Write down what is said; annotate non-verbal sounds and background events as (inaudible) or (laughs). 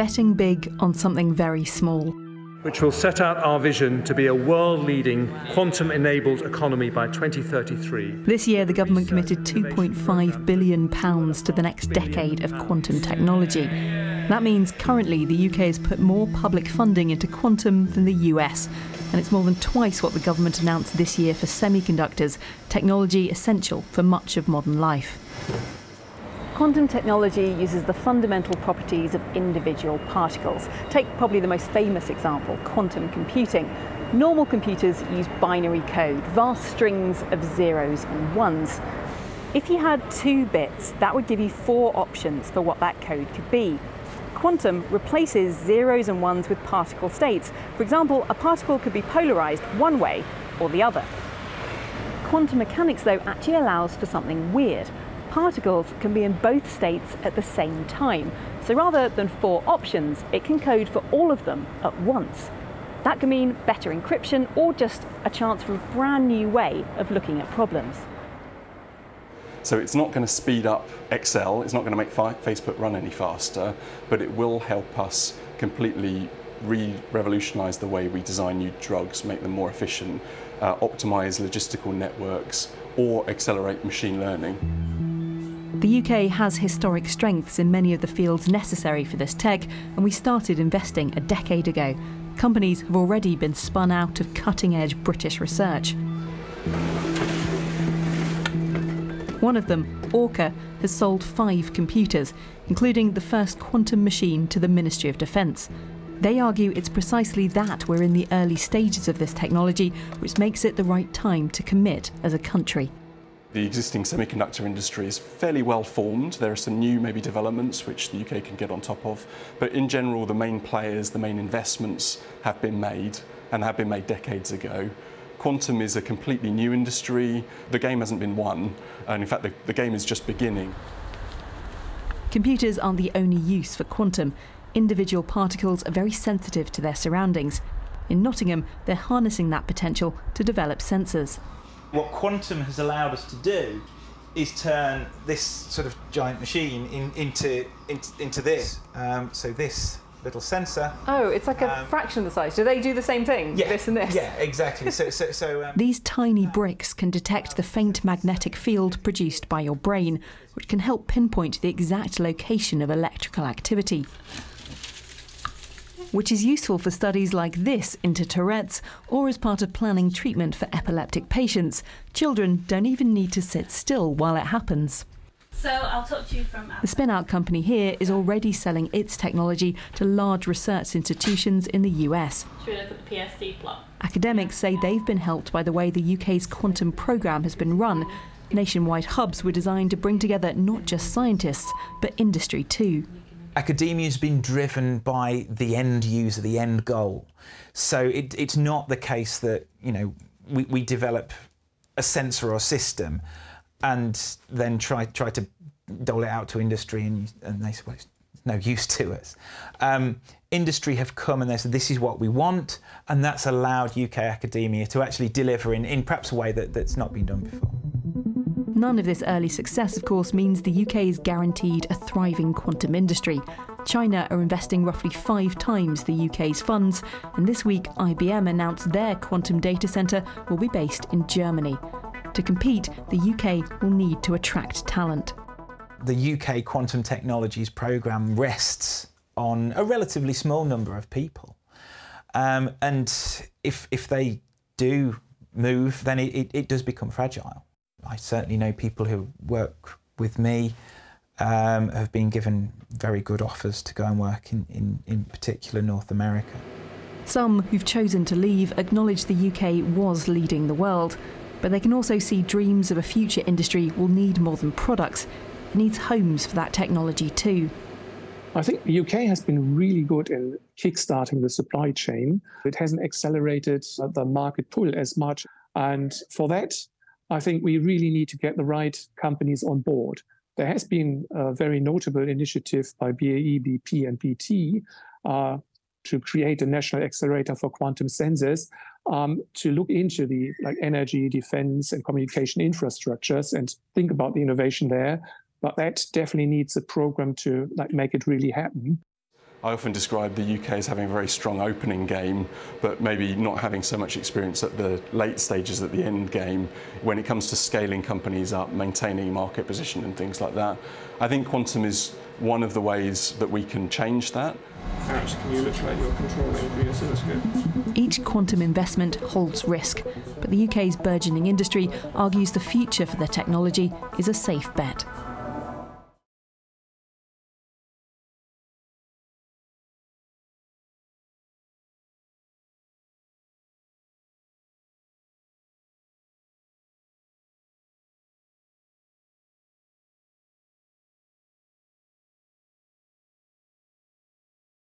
betting big on something very small. Which will set out our vision to be a world leading quantum enabled economy by 2033. This year, the government committed £2.5 billion to the next decade of quantum technology. That means currently the UK has put more public funding into quantum than the US, and it's more than twice what the government announced this year for semiconductors, technology essential for much of modern life. Quantum technology uses the fundamental properties of individual particles. Take probably the most famous example, quantum computing. Normal computers use binary code, vast strings of zeros and ones. If you had two bits, that would give you four options for what that code could be. Quantum replaces zeros and ones with particle states. For example, a particle could be polarized one way or the other. Quantum mechanics, though, actually allows for something weird particles can be in both states at the same time. So rather than four options, it can code for all of them at once. That can mean better encryption or just a chance for a brand new way of looking at problems. So it's not going to speed up Excel, it's not going to make Facebook run any faster, but it will help us completely re-revolutionize the way we design new drugs, make them more efficient, uh, optimize logistical networks, or accelerate machine learning. The UK has historic strengths in many of the fields necessary for this tech, and we started investing a decade ago. Companies have already been spun out of cutting edge British research. One of them, Orca, has sold five computers, including the first quantum machine to the Ministry of Defence. They argue it's precisely that we're in the early stages of this technology, which makes it the right time to commit as a country. The existing semiconductor industry is fairly well formed. There are some new maybe developments which the UK can get on top of. But in general, the main players, the main investments have been made and have been made decades ago. Quantum is a completely new industry. The game hasn't been won. And in fact, the, the game is just beginning. Computers aren't the only use for quantum. Individual particles are very sensitive to their surroundings. In Nottingham, they're harnessing that potential to develop sensors. What quantum has allowed us to do is turn this sort of giant machine in, into, into, into this. Um, so this little sensor. Oh, it's like a um, fraction of the size. Do they do the same thing? Yeah, this and this. Yeah, exactly. so, so, so um, (laughs) these tiny bricks can detect the faint magnetic field produced by your brain, which can help pinpoint the exact location of electrical activity which is useful for studies like this into Tourette's or as part of planning treatment for epileptic patients. Children don't even need to sit still while it happens. So I'll talk to you from the spin-out company here is already selling its technology to large research institutions in the US. Should we look at the PSD plot? Academics say they've been helped by the way the UK's quantum programme has been run. Nationwide hubs were designed to bring together not just scientists, but industry too academia has been driven by the end user, the end goal. So it, it's not the case that you know we, we develop a sensor or system and then try try to dole it out to industry and, and they say, well, it's no use to us. Um, industry have come and they said, this is what we want, and that's allowed UK academia to actually deliver in, in perhaps a way that, that's not been done before. None of this early success, of course, means the UK is guaranteed a thriving quantum industry. China are investing roughly five times the UK's funds, and this week IBM announced their quantum data centre will be based in Germany. To compete, the UK will need to attract talent. The UK Quantum Technologies programme rests on a relatively small number of people. Um, and if, if they do move, then it, it, it does become fragile. I certainly know people who work with me um, have been given very good offers to go and work in, in, in particular North America. Some who've chosen to leave acknowledge the UK was leading the world, but they can also see dreams of a future industry will need more than products. It needs homes for that technology too. I think the UK has been really good in kickstarting the supply chain. It hasn't accelerated the market pull as much. And for that, I think we really need to get the right companies on board. There has been a very notable initiative by BAE, BP, and BT uh, to create a national accelerator for quantum sensors um, to look into the like energy, defense, and communication infrastructures and think about the innovation there. But that definitely needs a program to like make it really happen. I often describe the UK as having a very strong opening game, but maybe not having so much experience at the late stages at the end game when it comes to scaling companies up, maintaining market position and things like that. I think quantum is one of the ways that we can change that. Ash, can you illustrate your controlling for your oscilloscope? Each quantum investment holds risk, but the UK's burgeoning industry argues the future for the technology is a safe bet.